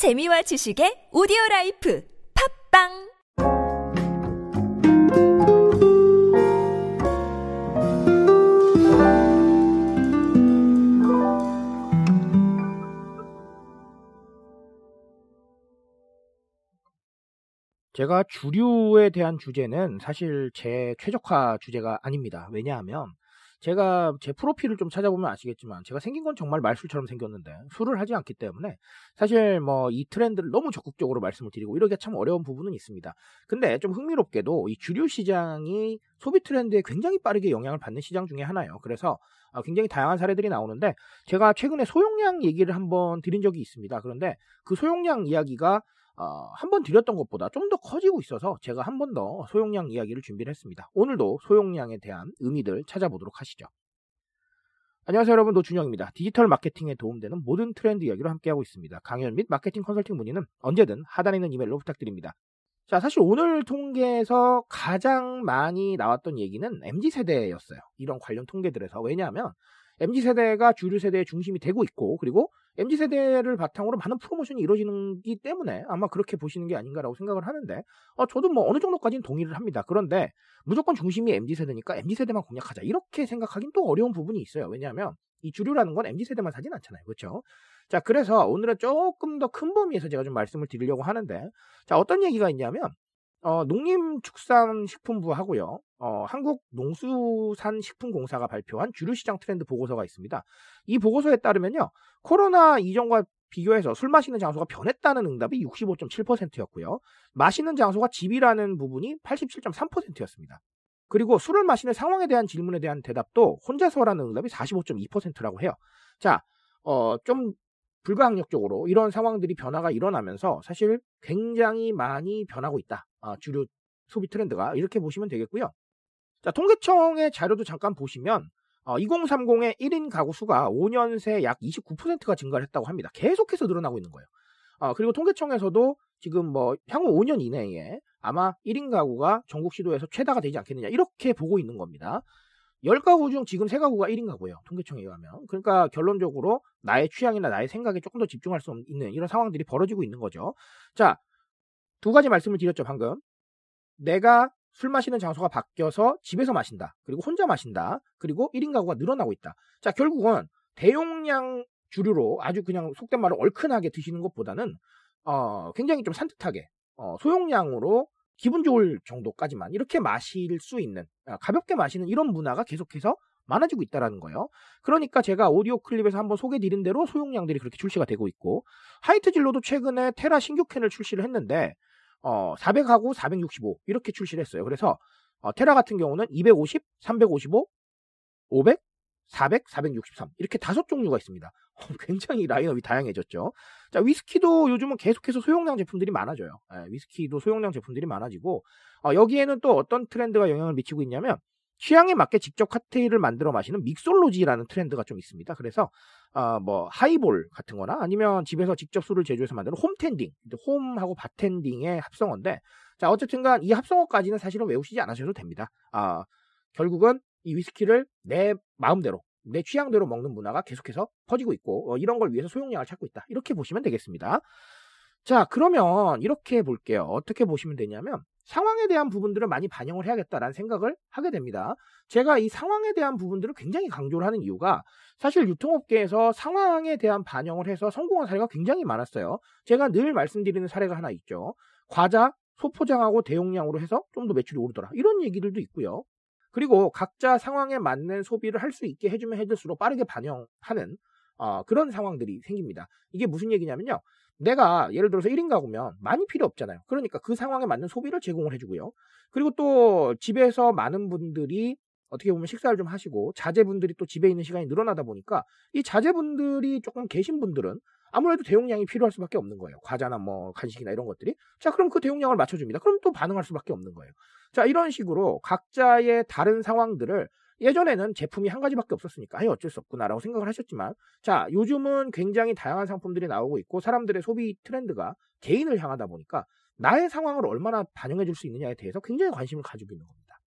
재미와 지식의 오디오 라이프 팟빵 제가 주류에 대한 주제는 사실 제 최적화 주제가 아닙니다. 왜냐하면 제가 제 프로필을 좀 찾아보면 아시겠지만 제가 생긴 건 정말 말술처럼 생겼는데 술을 하지 않기 때문에 사실 뭐 이 트렌드를 너무 적극적으로 말씀을 드리고 이러기가 참 어려운 부분은 있습니다. 근데 좀 흥미롭게도 이 주류 시장이 소비 트렌드에 굉장히 빠르게 영향을 받는 시장 중에 하나예요. 그래서 아, 굉장히 다양한 사례들이 나오는데 제가 최근에 소용량 얘기를 한번 드린 적이 있습니다. 그런데 그 소용량 이야기가 어, 한 번 드렸던 것보다 좀 더 커지고 있어서 제가 한 번 더 소용량 이야기를 준비를 했습니다. 오늘도 소용량에 대한 의미들 찾아보도록 하시죠. 안녕하세요 여러분 노준영입니다. 디지털 마케팅에 도움되는 모든 트렌드 이야기로 함께하고 있습니다. 강연 및 마케팅 컨설팅 문의는 언제든 하단에 있는 이메일로 부탁드립니다. 자 사실 오늘 통계에서 가장 많이 나왔던 얘기는 MZ세대였어요. 이런 관련 통계들에서 왜냐하면 MZ세대가 주류 세대의 중심이 되고 있고 그리고 MZ세대를 바탕으로 많은 프로모션이 이루어지기 때문에 아마 그렇게 보시는 게 아닌가라고 생각을 하는데 어, 저도 뭐 어느 정도까지는 동의를 합니다. 그런데 무조건 중심이 MZ세대니까 MZ세대만 공략하자 이렇게 생각하긴 또 어려운 부분이 있어요. 왜냐하면 이 주류라는 건 MZ세대만 사진 않잖아요. 그렇죠? 자 그래서 오늘은 조금 더 큰 범위에서 제가 좀 말씀을 드리려고 하는데 자 어떤 얘기가 있냐면 어, 농림축산식품부 하고요. 어, 한국농수산식품공사가 발표한 주류시장 트렌드 보고서가 있습니다. 이 보고서에 따르면요. 코로나 이전과 비교해서 술 마시는 장소가 변했다는 응답이 65.7%였고요. 마시는 장소가 집이라는 부분이 87.3%였습니다. 그리고 술을 마시는 상황에 대한 질문에 대한 대답도 혼자서라는 응답이 45.2%라고 해요. 자, 어, 좀 불가항력적으로 이런 상황들이 변화가 일어나면서 사실 굉장히 많이 변하고 있다. 아, 주류 소비 트렌드가 이렇게 보시면 되겠고요. 자, 통계청의 자료도 잠깐 보시면 어, 2030의 1인 가구 수가 5년 새 약 29%가 증가를 했다고 합니다. 계속해서 늘어나고 있는 거예요. 어, 그리고 통계청에서도 지금 뭐 향후 5년 이내에 아마 1인 가구가 전국 시도에서 최다가 되지 않겠느냐 이렇게 보고 있는 겁니다. 10가구 중 지금 3가구가 1인 가구예요. 통계청에 의하면. 그러니까 결론적으로 나의 취향이나 나의 생각에 조금 더 집중할 수 있는 이런 상황들이 벌어지고 있는 거죠. 자, 두 가지 말씀을 드렸죠, 방금. 내가 술 마시는 장소가 바뀌어서 집에서 마신다. 그리고 혼자 마신다. 그리고 1인 가구가 늘어나고 있다. 자, 결국은 대용량 주류로 아주 그냥 속된 말로 얼큰하게 드시는 것보다는 어, 굉장히 좀 산뜻하게 어, 소용량으로 기분 좋을 정도까지만 이렇게 마실 수 있는 아, 가볍게 마시는 이런 문화가 계속해서 많아지고 있다라는 거예요. 그러니까 제가 오디오 클립에서 한번 소개드린 대로 소용량들이 그렇게 출시가 되고 있고 하이트 진로도 최근에 테라 신규 캔을 출시를 했는데 어, 400하고 465 이렇게 출시를 했어요. 그래서 어, 테라 같은 경우는 250, 355, 500, 400, 463 이렇게 다섯 종류가 있습니다. 어, 굉장히 라인업이 다양해졌죠. 자 위스키도 요즘은 계속해서 소용량 제품들이 많아져요. 예, 위스키도 소용량 제품들이 많아지고 어, 여기에는 또 어떤 트렌드가 영향을 미치고 있냐면 취향에 맞게 직접 칵테일을 만들어 마시는 믹솔로지라는 트렌드가 좀 있습니다. 그래서 어, 뭐 하이볼 같은 거나 아니면 집에서 직접 술을 제조해서 만드는 홈텐딩, 홈하고 바텐딩의 합성어인데 자 어쨌든간 이 합성어까지는 사실은 외우시지 않으셔도 됩니다. 아 결국은 이 위스키를 내 마음대로 내 취향대로 먹는 문화가 계속해서 퍼지고 있고 어, 이런 걸 위해서 소용량을 찾고 있다. 이렇게 보시면 되겠습니다. 자 그러면 이렇게 볼게요. 어떻게 보시면 되냐면 상황에 대한 부분들을 많이 반영을 해야겠다라는 생각을 하게 됩니다. 제가 이 상황에 대한 부분들을 굉장히 강조를 하는 이유가 사실 유통업계에서 상황에 대한 반영을 해서 성공한 사례가 굉장히 많았어요. 제가 늘 말씀드리는 사례가 하나 있죠. 과자 소포장하고 대용량으로 해서 좀 더 매출이 오르더라. 이런 얘기들도 있고요. 그리고 각자 상황에 맞는 소비를 할 수 있게 해주면 해줄수록 빠르게 반영하는 어, 그런 상황들이 생깁니다. 이게 무슨 얘기냐면요. 내가 예를 들어서 1인 가구면 많이 필요 없잖아요. 그러니까 그 상황에 맞는 소비를 제공을 해주고요. 그리고 또 집에서 많은 분들이 어떻게 보면 식사를 좀 하시고 자제분들이 또 집에 있는 시간이 늘어나다 보니까 이 자제분들이 조금 계신 분들은 아무래도 대용량이 필요할 수밖에 없는 거예요. 과자나 뭐 간식이나 이런 것들이. 자, 그럼 그 대용량을 맞춰줍니다. 그럼 또 반응할 수밖에 없는 거예요. 자, 이런 식으로 각자의 다른 상황들을 예전에는 제품이 한 가지밖에 없었으니까 아예 어쩔 수 없구나라고 생각을 하셨지만 자 요즘은 굉장히 다양한 상품들이 나오고 있고 사람들의 소비 트렌드가 개인을 향하다 보니까 나의 상황을 얼마나 반영해 줄 수 있느냐에 대해서 굉장히 관심을 가지고 있는 겁니다.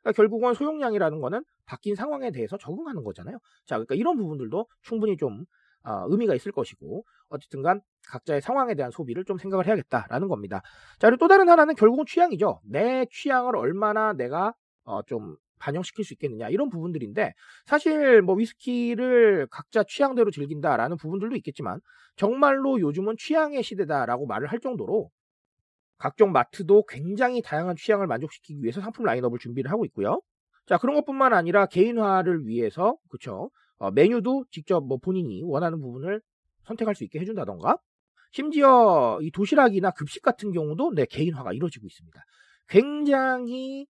그러니까 결국은 소용량이라는 거는 바뀐 상황에 대해서 적응하는 거잖아요. 자 그러니까 이런 부분들도 충분히 좀 어, 의미가 있을 것이고 어쨌든간 각자의 상황에 대한 소비를 좀 생각을 해야겠다라는 겁니다. 자 그리고 또 다른 하나는 결국은 취향이죠. 내 취향을 얼마나 내가 어, 좀 반영시킬 수 있겠느냐 이런 부분들인데 사실 뭐 위스키를 각자 취향대로 즐긴다라는 부분들도 있겠지만 정말로 요즘은 취향의 시대다라고 말을 할 정도로 각종 마트도 굉장히 다양한 취향을 만족시키기 위해서 상품 라인업을 준비를 하고 있고요. 자 그런 것뿐만 아니라 개인화를 위해서 그쵸 어, 메뉴도 직접 뭐 본인이 원하는 부분을 선택할 수 있게 해준다던가 심지어 이 도시락이나 급식 같은 경우도 내 개인화가 이루어지고 있습니다. 굉장히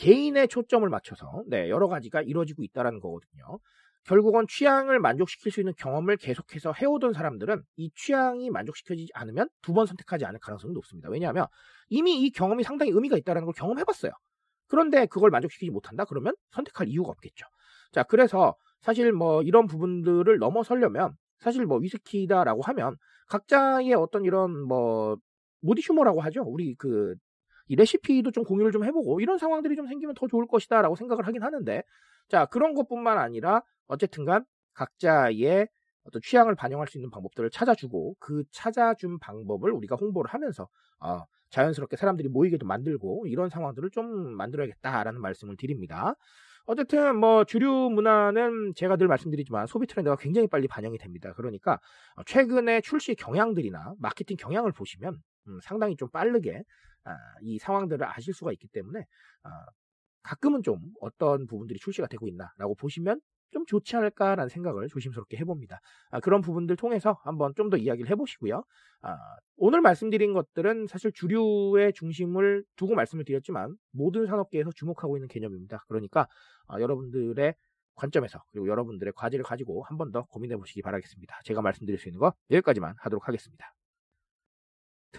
개인의 초점을 맞춰서 네, 여러 가지가 이루어지고 있다는 거거든요. 결국은 취향을 만족시킬 수 있는 경험을 계속해서 해오던 사람들은 이 취향이 만족시켜지지 않으면 두 번 선택하지 않을 가능성이 높습니다. 왜냐하면 이미 이 경험이 상당히 의미가 있다는 걸 경험해봤어요. 그런데 그걸 만족시키지 못한다? 그러면 선택할 이유가 없겠죠. 자, 그래서 사실 뭐 이런 부분들을 넘어서려면 사실 뭐 위스키다라고 하면 각자의 어떤 이런 뭐 모디 휴머라고 하죠. 우리 그 이 레시피도 좀 공유를 좀 해보고 이런 상황들이 좀 생기면 더 좋을 것이다 라고 생각을 하긴 하는데 자 그런 것뿐만 아니라 어쨌든간 각자의 어떤 취향을 반영할 수 있는 방법들을 찾아주고 그 찾아준 방법을 우리가 홍보를 하면서 어, 자연스럽게 사람들이 모이게도 만들고 이런 상황들을 좀 만들어야겠다라는 말씀을 드립니다. 어쨌든 뭐 주류 문화는 제가 늘 말씀드리지만 소비 트렌드가 굉장히 빨리 반영이 됩니다. 그러니까 최근에 출시 경향들이나 마케팅 경향을 보시면 음, 상당히 좀 빠르게 아, 이 상황들을 아실 수가 있기 때문에 아, 가끔은 좀 어떤 부분들이 출시가 되고 있나라고 보시면 좀 좋지 않을까라는 생각을 조심스럽게 해봅니다. 아, 그런 부분들 통해서 한번 좀 더 이야기를 해보시고요. 아, 오늘 말씀드린 것들은 사실 주류의 중심을 두고 말씀을 드렸지만 모든 산업계에서 주목하고 있는 개념입니다. 그러니까 아, 여러분들의 관점에서 그리고 여러분들의 과제를 가지고 한 번 더 고민해 보시기 바라겠습니다. 제가 말씀드릴 수 있는 거 여기까지만 하도록 하겠습니다.